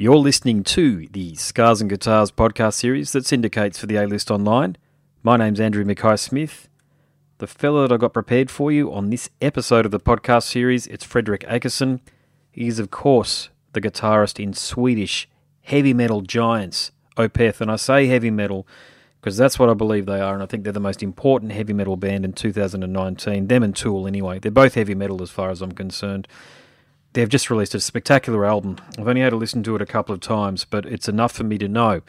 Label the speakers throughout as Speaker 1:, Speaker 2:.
Speaker 1: You're listening to the Scars and Guitars podcast series that syndicates for the A List Online. My name's Andrew Mackay Smith. The fellow that I got prepared for you on this episode of the podcast series, it's Fredrik Åkesson. He is, of course, the guitarist in Swedish heavy metal giants, Opeth. And I say heavy metal because that's what I believe they are, and I think they're the most important heavy metal band in 2019. Them and Tool, anyway. They're both heavy metal as far as I'm concerned. They've just released a spectacular album. I've only had to listen to it a couple of times, but it's enough for me to know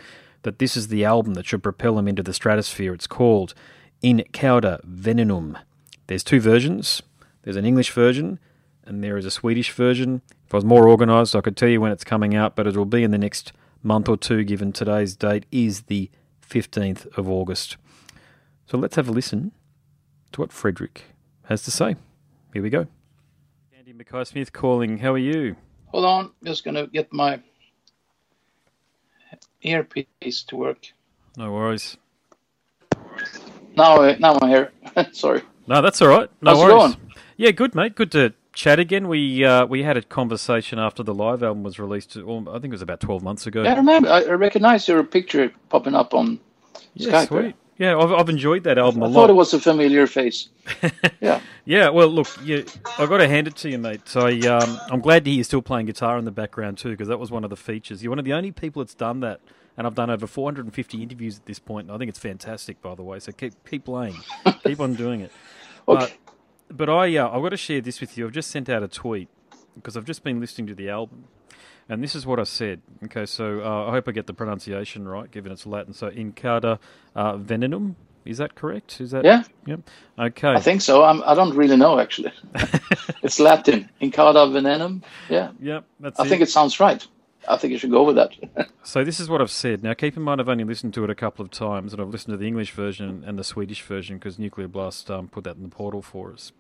Speaker 1: that this is the album that should propel them into the stratosphere. It's called in cauda venenum. There's two versions. There's an English version and there is a Swedish version. If I was more organised, I could tell you when it's coming out, but it will be in the next month or two, given today's date is the 15th of August. So let's have a listen to what Fredrik has to say. Here we go. Andy Mackay Smith calling. How are you?
Speaker 2: Hold on, just gonna get my earpiece to work.
Speaker 1: No worries.
Speaker 2: Now, uh, now I'm here. Sorry.
Speaker 1: No, that's all right. No
Speaker 2: How's it
Speaker 1: worries.
Speaker 2: going?
Speaker 1: Yeah, good, mate. Good to chat again. We uh, we had a conversation after the live album was released. Well, I think it was about twelve months ago.
Speaker 2: Yeah, I remember. I I recognize your picture popping up on
Speaker 1: Yeah,
Speaker 2: Skype.
Speaker 1: sweet. Yeah, I've, I've enjoyed that album a
Speaker 2: I
Speaker 1: lot.
Speaker 2: I thought it was a familiar face. yeah.
Speaker 1: Yeah, well, look, you, I got to hand it to you, mate. So I, um, I'm glad to hear you're still playing guitar in the background too, because that was one of the features. You're one of the only people that's done that, and I've done over 450 interviews at this point. And I think it's fantastic, by the way. So keep keep playing, keep on doing it.
Speaker 2: Okay.
Speaker 1: But but I uh, I've got to share this with you. I've just sent out a tweet because I've just been listening to the album, and this is what I said. Okay, so uh, I hope I get the pronunciation right, given it's Latin. So in cauda uh, venenum. Is that correct? Is that
Speaker 2: Yeah.
Speaker 1: Yep. Okay.
Speaker 2: I think so. I'm, I don't really know actually. it's Latin. In cauda venenum. Yeah.
Speaker 1: Yep. That's
Speaker 2: I
Speaker 1: it.
Speaker 2: think it sounds right. I think you should go with that.
Speaker 1: So this is what I've said. Now, keep in mind, I've only listened to it a couple of times, and I've listened to the English version and the Swedish version because Nuclear Blast um, put that in the portal for us.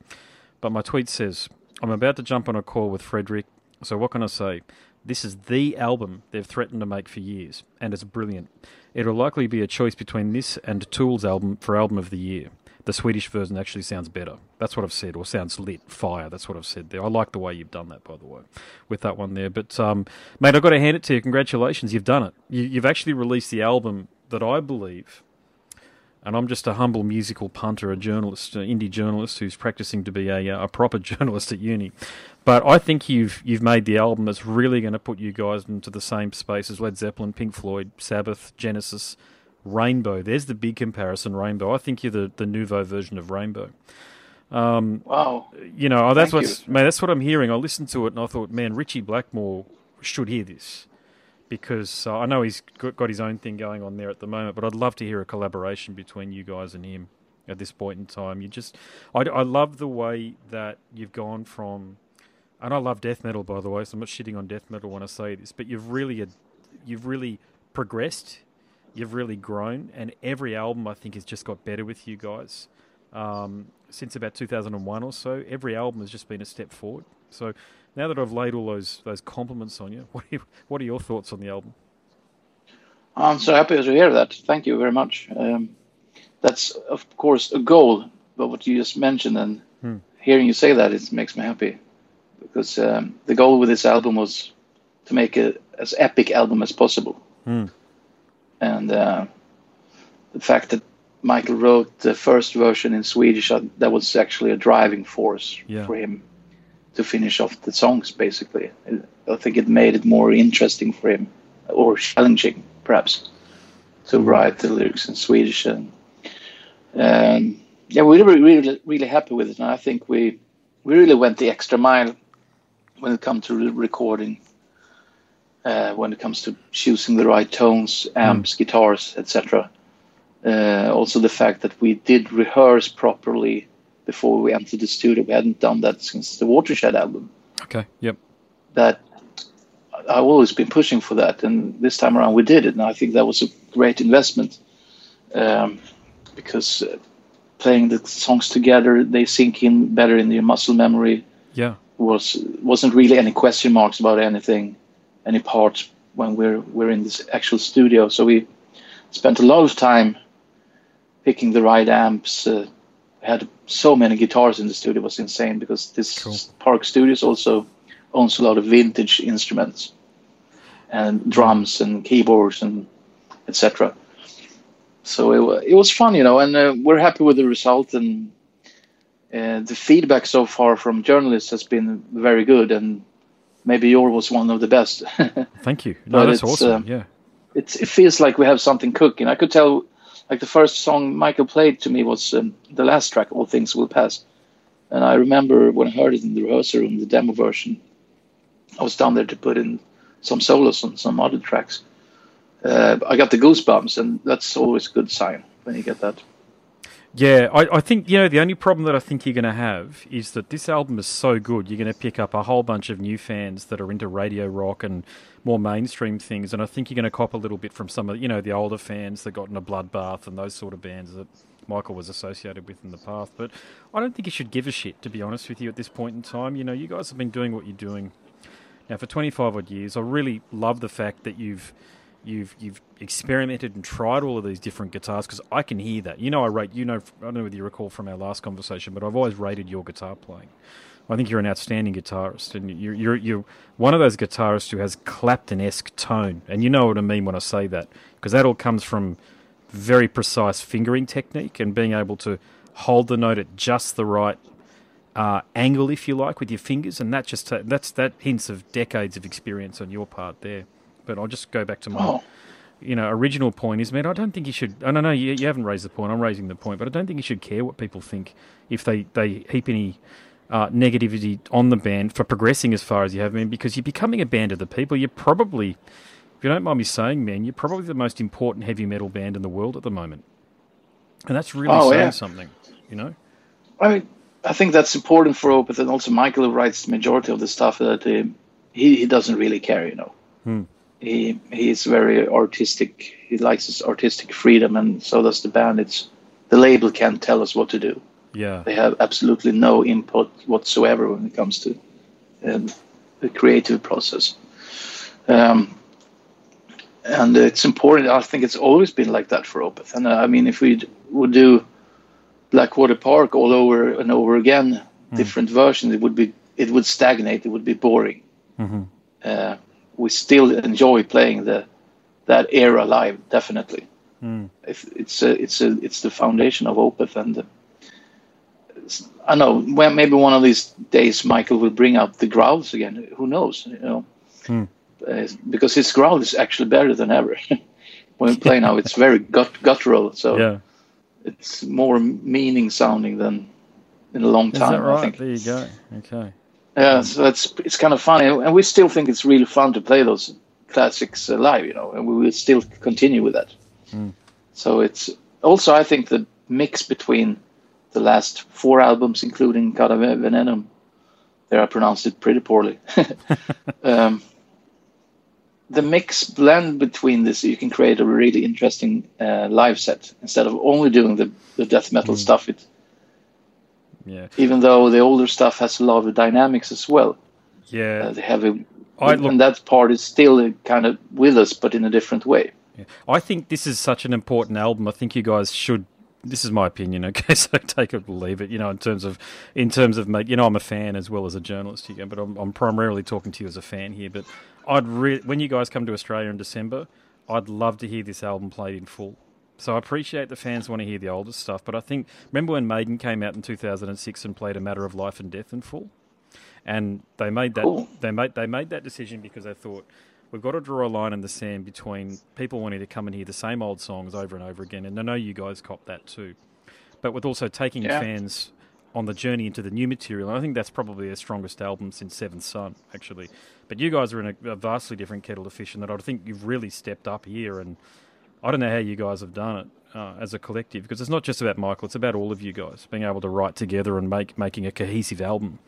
Speaker 1: But my tweet says, "I'm about to jump on a call with Fredrik. So what can I say? This is the album they've threatened to make for years, and it's brilliant. It'll likely be a choice between this and Tool's album for album of the year. The Swedish version actually sounds better. That's what I've said, or sounds lit, fire. That's what I've said there. I like the way you've done that, by the way, with that one there. But um, mate, I've got to hand it to you. Congratulations, you've done it. You, you've actually released the album that I believe, and I'm just a humble musical punter, a journalist, an indie journalist who's practicing to be a, uh, a proper journalist at uni. But I think you've you've made the album that's really going to put you guys into the same space as Led Zeppelin, Pink Floyd, Sabbath, Genesis, Rainbow. There's the big comparison, Rainbow. I think you're the, the nouveau version of Rainbow. Um,
Speaker 2: wow.
Speaker 1: you know, oh, that's
Speaker 2: Thank
Speaker 1: what's man, that's what I'm hearing. I listened to it and I thought, man, Ritchie Blackmore should hear this because uh, I know he's got, his own thing going on there at the moment. But I'd love to hear a collaboration between you guys and him at this point in time. You just, I, I love the way that you've gone from, and I love death metal by the way. So I'm not shitting on death metal when I say this, but you've really, you've really progressed. You've really grown, and every album I think has just got better with you guys um, since about 2001 or so. Every album has just been a step forward. So now that I've laid all those those compliments on you, what are, you, what are your thoughts on the album?
Speaker 2: I'm so happy to hear that. Thank you very much. Um, that's of course a goal, but what you just mentioned and
Speaker 1: Hmm.
Speaker 2: hearing you say that it makes me happy because um, the goal with this album was to make a as epic album as possible.
Speaker 1: Hmm.
Speaker 2: And uh, the fact that Michael wrote the first version in Swedish, uh, that was actually a driving force
Speaker 1: Yeah.
Speaker 2: for him to finish off the songs. Basically, I think it made it more interesting for him, or challenging, perhaps, to write the lyrics in Swedish. And um, yeah, we were really, really happy with it, and I think we we really went the extra mile when it comes to re- recording. Uh, when it comes to choosing the right tones, amps, guitars, etc. Uh, also, the fact that we did rehearse properly before we entered the studio. We hadn't done that since the Watershed album.
Speaker 1: Okay. Yep.
Speaker 2: That I've always been pushing for that, and this time around we did it, and I think that was a great investment um, because uh, playing the songs together, they sink in better in your muscle memory.
Speaker 1: Yeah.
Speaker 2: Was wasn't really any question marks about anything, any part when we're we're in this actual studio. So we spent a lot of time picking the right amps. Uh, had so many guitars in the studio; it was insane because this
Speaker 1: Cool.
Speaker 2: Park Studios also owns a lot of vintage instruments, and drums and keyboards and etc. So it, it was fun, you know, and uh, we're happy with the result and uh, the feedback so far from journalists has been very good and maybe yours was one of the best.
Speaker 1: Thank you. No, that's awesome.
Speaker 2: um,
Speaker 1: yeah.
Speaker 2: it's, it feels like we have something cooking. I could tell, like the first song Michael played to me was um, the last track, All Things Will Pass. And I remember when I heard it in the rehearsal room, the demo version, I was down there to put in some solos on some other tracks. Uh, I got the goosebumps, and that's always a good sign when you get that.
Speaker 1: Yeah, I, I think you know the only problem that I think you're going to have is that this album is so good. You're going to pick up a whole bunch of new fans that are into radio rock and more mainstream things, and I think you're going to cop a little bit from some of you know the older fans that got in a Bloodbath and those sort of bands that Michael was associated with in the past. But I don't think you should give a shit, to be honest with you, at this point in time. You know, you guys have been doing what you're doing now for 25 odd years. I really love the fact that you've you've you've experimented and tried all of these different guitars because I can hear that. You know, I rate. You know, I don't know whether you recall from our last conversation, but I've always rated your guitar playing. I think you're an outstanding guitarist, and you're you're, you're one of those guitarists who has Clapton-esque tone, and you know what I mean when I say that because that all comes from very precise fingering technique and being able to hold the note at just the right uh, angle, if you like, with your fingers, and that just that's that hints of decades of experience on your part there. But I'll just go back to my,
Speaker 2: Oh.
Speaker 1: you know, original point is, man, I don't think you should. I don't know, you, you haven't raised the point. I'm raising the point, but I don't think you should care what people think if they they heap any uh, negativity on the band for progressing as far as you have been, because you're becoming a band of the people. You're probably, if you don't mind me saying, man, you're probably the most important heavy metal band in the world at the moment, and that's really
Speaker 2: Oh,
Speaker 1: saying
Speaker 2: yeah.
Speaker 1: something, you know.
Speaker 2: I mean, I think that's important for Opeth, and also Michael who writes the majority of the stuff that uh, he he doesn't really care, you know.
Speaker 1: Hmm.
Speaker 2: He he's very artistic. He likes his artistic freedom, and so does the band. It's the label can't tell us what to do.
Speaker 1: Yeah,
Speaker 2: They have absolutely no input whatsoever when it comes to um, the creative process. Um, and it's important. I think it's always been like that for Opeth. And uh, I mean, if we would do Blackwater Park all over and over again, different versions, it would be it would stagnate. It would be boring.
Speaker 1: Mhm.
Speaker 2: Uh, we still enjoy playing the that era live, definitely.
Speaker 1: Mm.
Speaker 2: If it's a, it's a, it's the foundation of Opeth, and uh, I know when maybe one of these days Michael will bring out the growls again. Who knows? You know,
Speaker 1: Hmm.
Speaker 2: uh, because his growl is actually better than ever. when we play now, it's very gut guttural, so
Speaker 1: yeah.
Speaker 2: it's more meaning sounding than in a long time.
Speaker 1: that
Speaker 2: I
Speaker 1: right?
Speaker 2: think.
Speaker 1: There you go. Okay.
Speaker 2: Yeah, so it's it's kind of funny, and we still think it's really fun to play those classics live, you know, and we will still continue with that.
Speaker 1: Mm.
Speaker 2: So it's also I think the mix between the last four albums, including Cada Venenum, there I pronounced it pretty poorly. um, the mix blend between this, you can create a really interesting uh, live set instead of only doing the, the death metal stuff. It
Speaker 1: Yeah.
Speaker 2: even though the older stuff has a lot of dynamics as well.
Speaker 1: Yeah.
Speaker 2: Uh, they have a,
Speaker 1: I look-
Speaker 2: and that part is still kind of with us, but in a different way.
Speaker 1: Yeah. I think this is such an important album. I think you guys should. This is my opinion, okay? So take it or leave it. You know, in terms of, in terms of, you know, I'm a fan as well as a journalist here, but I'm, I'm primarily talking to you as a fan here. But I'd re- when you guys come to Australia in December, I'd love to hear this album played in full. So I appreciate the fans want to hear the older stuff, but I think remember when Maiden came out in 2006 and played A Matter of Life and Death in full, and they made that
Speaker 2: Cool.
Speaker 1: they made they made that decision because they thought we've got to draw a line in the sand between people wanting to come and hear the same old songs over and over again, and I know you guys cop that too, but with also taking
Speaker 2: Yeah.
Speaker 1: fans on the journey into the new material. And I think that's probably their strongest album since Seventh Son, actually. But you guys are in a, a vastly different kettle of fish, and that I think you've really stepped up here. And I don't know how you guys have done it uh, as a collective, because it's not just about Michael; it's about all of you guys being able to write together and make making a cohesive album.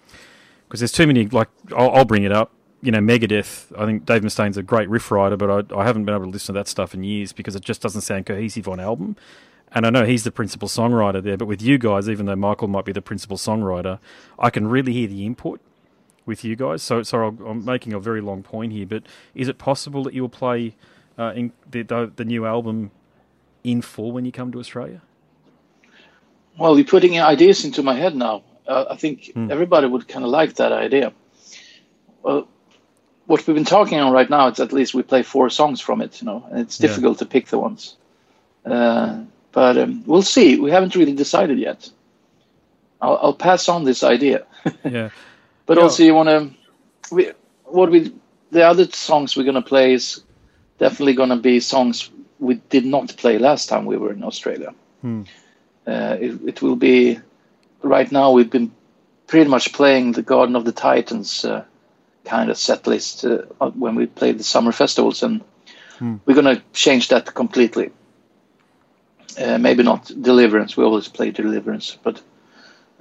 Speaker 1: Because there's too many. Like I'll, I'll bring it up. You know, Megadeth. I think Dave Mustaine's a great riff writer, but I, I haven't been able to listen to that stuff in years because it just doesn't sound cohesive on album. And I know he's the principal songwriter there, but with you guys, even though Michael might be the principal songwriter, I can really hear the input with you guys. So, so I'll, I'm making a very long point here, but is it possible that you'll play uh, in the, the the new album in full when you come to Australia?
Speaker 2: Well, you're putting ideas into my head now. Uh, I think
Speaker 1: Hmm.
Speaker 2: everybody would kind of like that idea. Well, what we've been talking on right now, it's at least we play four songs from it, you know, and it's
Speaker 1: Yeah.
Speaker 2: difficult to pick the ones. Uh, but um, we'll see. We haven't really decided yet. I'll, I'll pass on this idea.
Speaker 1: Yeah.
Speaker 2: But
Speaker 1: Yeah.
Speaker 2: also, you want to. We, what we the other songs we're gonna play is definitely gonna be songs we did not play last time we were in Australia.
Speaker 1: Hmm.
Speaker 2: Uh, it, it will be right now. We've been pretty much playing the Garden of the Titans uh, kind of set list uh, when we played the summer festivals, and
Speaker 1: Hmm.
Speaker 2: we're gonna change that completely. Uh, maybe not Deliverance. We always play Deliverance, but.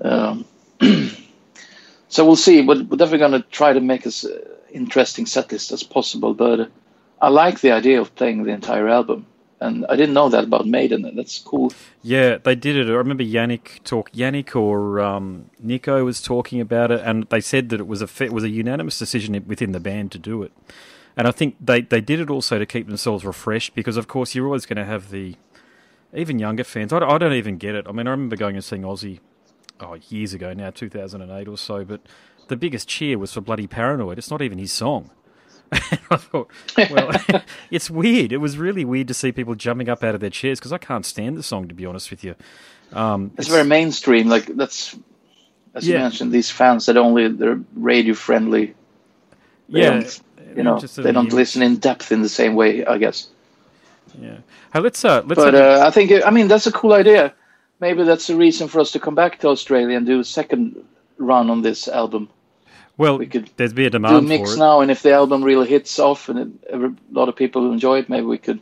Speaker 2: Um, so we'll see. But we're definitely going to try to make as uh, interesting set list as possible. But uh, I like the idea of playing the entire album, and I didn't know that about Maiden. That's cool.
Speaker 1: Yeah, they did it. I remember Janick talk. Janick or um, Nicko was talking about it, and they said that it was a was a unanimous decision within the band to do it. And I think they, they did it also to keep themselves refreshed because, of course, you're always going to have the even younger fans. I, don't- I don't even get it. I mean, I remember going and seeing Ozzy oh years ago now, 2008 or so, but the biggest cheer was for bloody Paranoid. It's not even his song. I thought, well, it's weird. It was really weird to see people jumping up out of their chairs because I can't stand the song, to be honest with you. Um,
Speaker 2: It's very mainstream. Like that's as you mentioned, these fans that only they're radio friendly. They
Speaker 1: yeah,
Speaker 2: you know, they don't listen in depth in the same way, I guess.
Speaker 1: Yeah. Hey, let's uh, let's
Speaker 2: But uh, I think I mean that's a cool idea. Maybe that's a reason for us to come back to Australia and do a second run on this album.
Speaker 1: Well,
Speaker 2: we could
Speaker 1: there's be a demand
Speaker 2: do a mix
Speaker 1: for it.
Speaker 2: now, and if the album really hits off and it, a lot of people enjoy it, maybe we could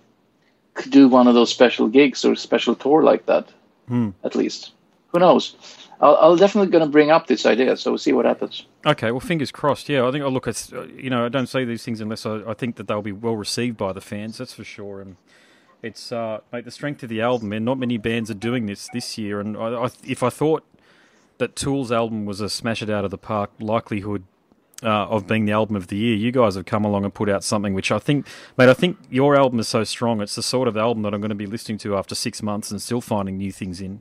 Speaker 2: could do one of those special gigs or special tour like that.
Speaker 1: Hmm.
Speaker 2: At least, who knows? I'll, I'll definitely going to bring up this idea, so we'll see what happens.
Speaker 1: Okay, well, fingers crossed. Yeah, I think. Oh, look, it's, uh, you know, I don't say these things unless I, I think that they'll be well received by the fans. That's for sure. And it's, uh, mate, the strength of the album. And not many bands are doing this this year. And I, I, if I thought that Tool's album was a smash it out of the park likelihood uh, of being the album of the year, you guys have come along and put out something which I think, mate, I think your album is so strong. It's the sort of album that I'm going to be listening to after six months and still finding new things in.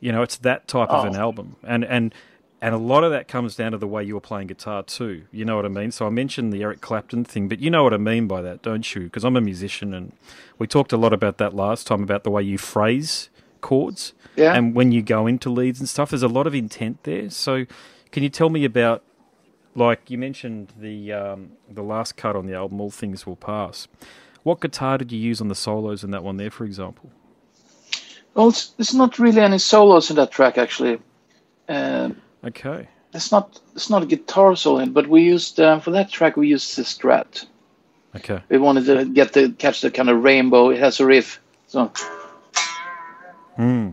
Speaker 1: You know, it's that type of
Speaker 2: Oh.
Speaker 1: an album, and and and a lot of that comes down to the way you were playing guitar too. You know what I mean? So I mentioned the Eric Clapton thing, but you know what I mean by that, don't you? Because I'm a musician, and we talked a lot about that last time about the way you phrase chords
Speaker 2: Yeah.
Speaker 1: and when you go into leads and stuff. There's a lot of intent there. So can you tell me about? Like you mentioned the um, the last cut on the album, "All Things Will Pass." What guitar did you use on the solos in that one there, for example?
Speaker 2: Well, it's, there's not really any solos in that track actually. Uh,
Speaker 1: Okay.
Speaker 2: it's not it's not a guitar solo, in, but we used uh, for that track we used the Strat.
Speaker 1: Okay.
Speaker 2: We wanted to get the catch the kind of rainbow. It has a riff, so
Speaker 1: Hmm.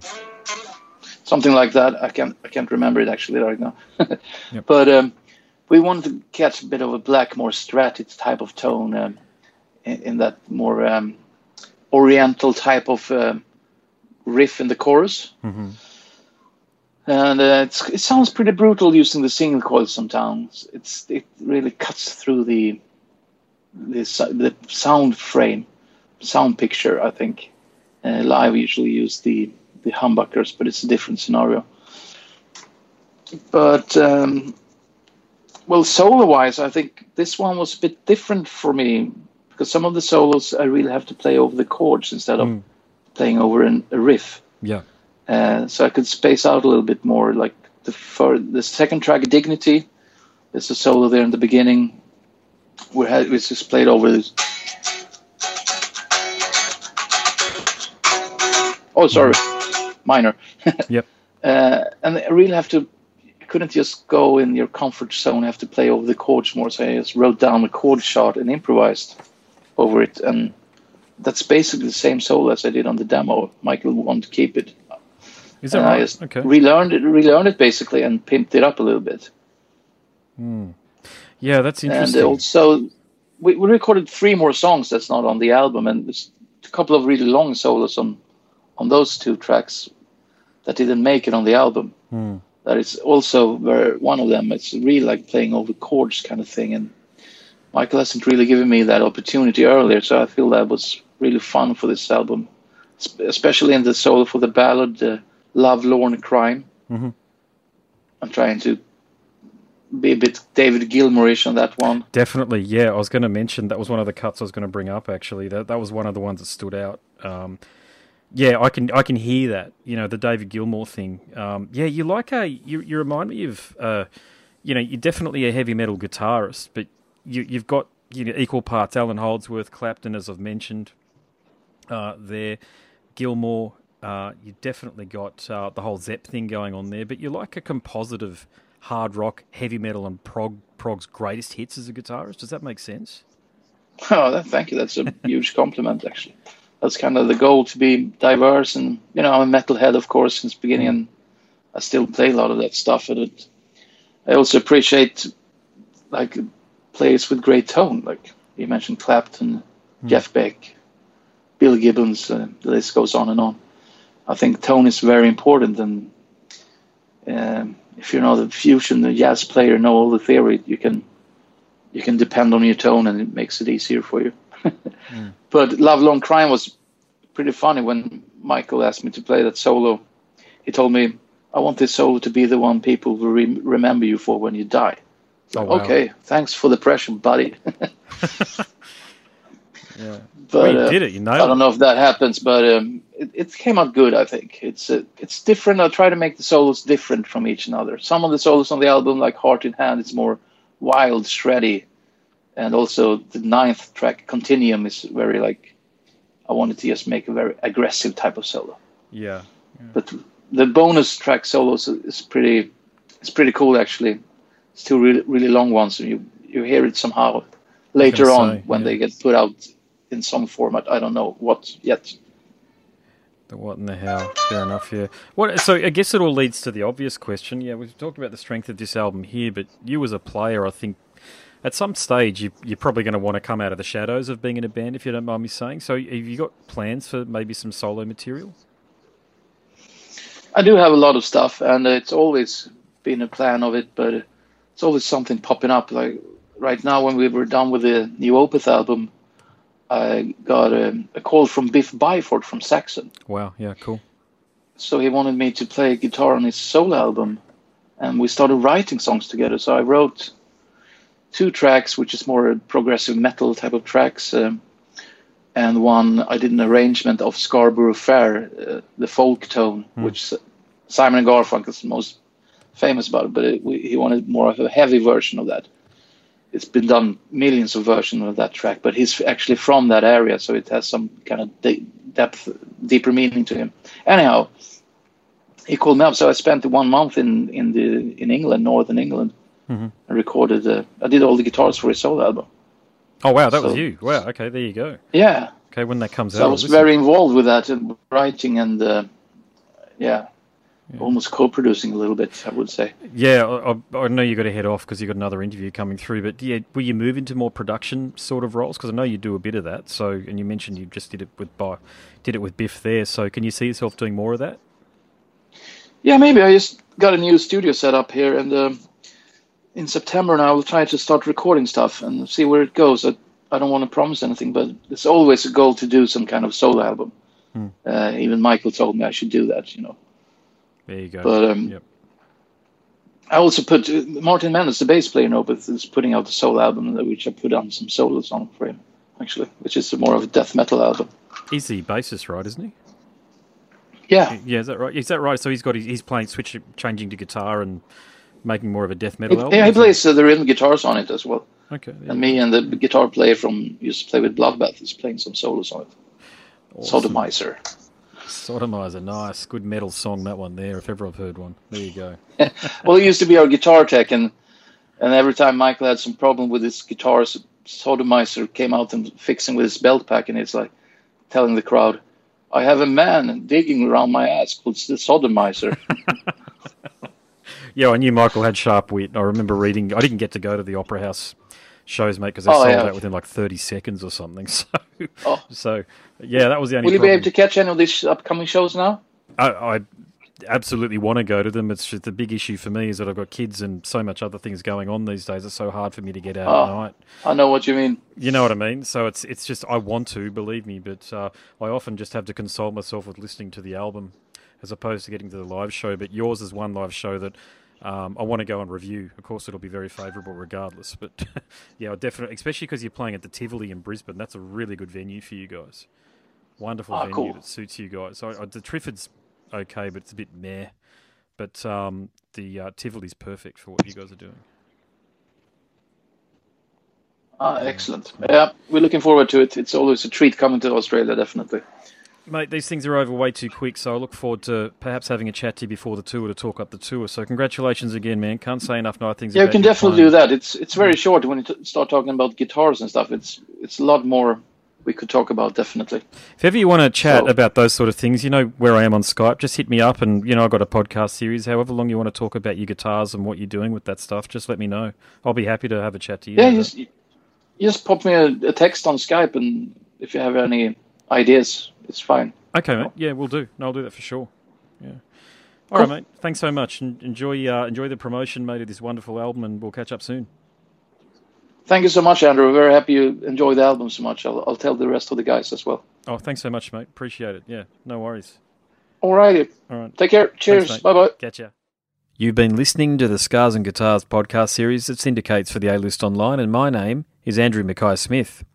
Speaker 2: Something like that. I can't I can't remember it actually right now.
Speaker 1: Yep.
Speaker 2: But um, we wanted to catch a bit of a Blackmore stratic type of tone um, in, in that more um, oriental type of um, riff in the chorus.
Speaker 1: hmm
Speaker 2: And uh, it's, it sounds pretty brutal using the single coil sometimes. It's it really cuts through the the, the sound frame, sound picture. I think uh, live we usually use the the humbuckers, but it's a different scenario. But um, well, solo wise, I think this one was a bit different for me because some of the solos I really have to play over the chords instead of
Speaker 1: Mm.
Speaker 2: playing over an, a riff.
Speaker 1: Yeah.
Speaker 2: Uh, so I could space out a little bit more. Like the fir- the second track, Dignity, there's a solo there in the beginning. We had it's just played over this. Oh, sorry, minor.
Speaker 1: Yep.
Speaker 2: Uh, and I really have to. You couldn't just go in your comfort zone. Have to play over the chords more. So I just wrote down a chord chart and improvised over it, and that's basically the same solo as I did on the demo. Michael wanted to keep it.
Speaker 1: Is that
Speaker 2: And I
Speaker 1: right?
Speaker 2: just
Speaker 1: Okay.
Speaker 2: relearned it, relearned it basically, and pimped it up a little bit.
Speaker 1: Yeah, that's interesting.
Speaker 2: And also, we, we recorded three more songs that's not on the album, and a couple of really long solos on on those two tracks that didn't make it on the album. That is also where one of them it's really like playing over chords kind of thing, and Michael hasn't really given me that opportunity earlier, so I feel that was really fun for this album, especially in the solo for the ballad uh, "Lovelorn Crime."
Speaker 1: Mhm.
Speaker 2: I'm trying to be a bit David Gilmourish on that one.
Speaker 1: Definitely, yeah. I was going to mention that was one of the cuts I was going to bring up. Actually, that that was one of the ones that stood out. Um, yeah, I can I can hear that. You know, the David Gilmour thing. Um, yeah, you like a you you remind me of. Uh, you know, you're definitely a heavy metal guitarist, but you, you've got you know, equal parts Allan Holdsworth, Clapton, as I've mentioned uh, there, Gilmour. Uh, you definitely got uh, the whole Zepp thing going on there, but you're like a composite of hard rock, heavy metal, and prog prog's greatest hits as a guitarist. Does that make sense?
Speaker 2: Oh, thank you. That's a huge compliment, actually. That's kind of the goal to be diverse, and you know, I'm a metalhead, of course, since the beginning, and I still play a lot of that stuff. And it, I also appreciate like players with great tone, like you mentioned Clapton, mm. Jeff Beck, Bill Gibbons. Uh, the list goes on and on. I think tone is very important, and um, if you're not a fusion a jazz player, know all the theory, you can you can depend on your tone, and it makes it easier for you. Mm. But Lovelorn Crime was pretty funny when Michael asked me to play that solo. He told me, "I want this solo to be the one people will re- remember you for when you die." Oh, wow. Okay, thanks for the pressure, buddy.
Speaker 1: yeah. But well, you uh, did it. You know. I
Speaker 2: don't know if that happens, but um, it, it, came out good. I think it's uh, it's different. I try to make the solos different from each another. Some of the solos on the album, like Heart in Hand, it's more wild, shreddy, and also the ninth track, Continuum, is very like I wanted to just make a very aggressive type of solo.
Speaker 1: Yeah. yeah.
Speaker 2: But the bonus track solos is pretty. It's pretty cool actually. It's two really really long ones, and you you hear it somehow later on say, when yeah. they get put out in some format. I don't know what yet.
Speaker 1: The what in the how. Fair enough. Yeah. What? So I guess it all leads to the obvious question. Yeah, we've talked about the strength of this album here, but you as a player, I think, at some stage you, are probably going to want to come out of the shadows of being in a band, if you don't mind me saying. So, have you got plans for maybe some solo material?
Speaker 2: I do have a lot of stuff, and it's always been a plan of it, but it's always something popping up. Like right now, when we were done with the new Opeth album, I got a, a call from Biff Byford from Saxon.
Speaker 1: Wow, yeah, cool.
Speaker 2: So he wanted me to play guitar on his solo album, and we started writing songs together. So I wrote two tracks, which is more progressive metal type of tracks, um, and one I did an arrangement of Scarborough Fair, uh, the folk tone, mm. which Simon and Garfunkel is most famous about but it, we, he wanted more of a heavy version of that. It's been done millions of versions of that track, but he's actually from that area, so it has some kind of de- depth, deeper meaning to him. Anyhow, he called me up, so I spent one month in in the in England, northern England. Mm-hmm. I recorded. Uh, I did all the guitars for his solo album.
Speaker 1: Oh wow, that so, was you! Wow, okay, there you go.
Speaker 2: Yeah.
Speaker 1: Okay, when that comes
Speaker 2: so out, I was very involved with that, and writing and uh, yeah, yeah. almost co-producing a little bit, I would say.
Speaker 1: Yeah, I, I know you got to head off because you got another interview coming through. But yeah, will you move into more production sort of roles? Because I know you do a bit of that. So, and you mentioned you just did it with did it with Biff there. So, can you see yourself doing more of that?
Speaker 2: Yeah, maybe. I just got a new studio set up here, and um, in September now, I will try to start recording stuff and see where it goes. I, I don't want to promise anything, but it's always a goal to do some kind of solo album. Hmm. Uh, even Michael told me I should do that. You know.
Speaker 1: There you go.
Speaker 2: But um, yep. I also put uh, Martin Mendez, the bass player in Opeth, is putting out a solo album, which I put on some solos on for him, actually, which is more of a death metal album.
Speaker 1: He's the bassist, right? Isn't he?
Speaker 2: Yeah.
Speaker 1: Yeah, is that right? Is that right? So he's got he's playing switch, changing to guitar and making more of a death metal
Speaker 2: he,
Speaker 1: album.
Speaker 2: Yeah, he plays uh, the rhythm guitars on it as well.
Speaker 1: Okay.
Speaker 2: And me and the guitar player from used to play with Bloodbath is playing some solos on it. Awesome. Sodomizer.
Speaker 1: Sodomizer, nice, good metal song that one there. If ever I've heard one, there you go.
Speaker 2: well, he used to be our guitar tech, and and every time Michael had some problem with his guitars, Sodomizer came out and fixing with his belt pack, and it's like telling the crowd, "I have a man digging around my ass called the Sodomizer."
Speaker 1: yeah, I knew Michael had sharp wit. I remember reading. I didn't get to go to the Opera House shows, mate, because they oh, sold yeah. out within like 30 seconds or something. So, oh. so yeah, that was the only.
Speaker 2: Will you
Speaker 1: problem.
Speaker 2: be able to catch any of these upcoming shows now?
Speaker 1: I, I absolutely want to go to them. It's just the big issue for me is that I've got kids and so much other things going on these days. It's so hard for me to get out oh, at night.
Speaker 2: I know what you mean.
Speaker 1: You know what I mean. So it's it's just I want to believe me, but uh, I often just have to console myself with listening to the album as opposed to getting to the live show. But yours is one live show that Um, I want to go and review. Of course, it'll be very favourable regardless. But yeah, definitely, especially because you're playing at the Tivoli in Brisbane. That's a really good venue for you guys. Wonderful
Speaker 2: Oh,
Speaker 1: venue
Speaker 2: cool.
Speaker 1: that suits you guys. So uh, the Triffid's okay, but it's a bit meh. But um, the uh, Tivoli's perfect for what you guys are doing.
Speaker 2: Ah, excellent. Yeah, we're looking forward to it. It's always a treat coming to Australia, definitely.
Speaker 1: Mate, these things are over way too quick, so I look forward to perhaps having a chat to you before the tour to talk up the tour. So congratulations again, man. Can't say enough nice things
Speaker 2: Yeah, we can definitely
Speaker 1: playing.
Speaker 2: do that. It's it's very short when you t- start talking about guitars and stuff. It's it's a lot more we could talk about definitely.
Speaker 1: If ever you want to chat
Speaker 2: So-
Speaker 1: about those sort of things, you know where I am on Skype. Just hit me up, and you know I've got a podcast series. However long you want to talk about your guitars and what you're doing with that stuff, just let me know. I'll be happy to have a chat to you.
Speaker 2: Yeah, just just pop me a, a text on Skype, and if you have any ideas, it's fine.
Speaker 1: okay, mate. Yeah, we'll do. No, I'll do that for sure. Yeah. All
Speaker 2: Cool.
Speaker 1: right, mate. Thanks so much, and enjoy uh, enjoy the promotion, mate, of this wonderful album, and we'll catch up soon.
Speaker 2: Thank you so much, Andrew. Very happy you enjoy the album so much. I'll, I'll tell the rest of the guys as well.
Speaker 1: Oh, thanks so much, mate. Appreciate it. Yeah, no worries.
Speaker 2: Alrighty,
Speaker 1: All right.
Speaker 2: take care. Cheers. bye bye.
Speaker 1: Catch ya. You've been listening to the Scars and Guitars podcast series that syndicates for the A List Online, and my name is Andrew Mackay Smith.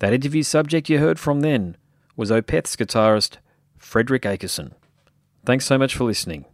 Speaker 1: That interview subject you heard from then was Opeth's guitarist Fredrik Åkesson. Thanks so much for listening.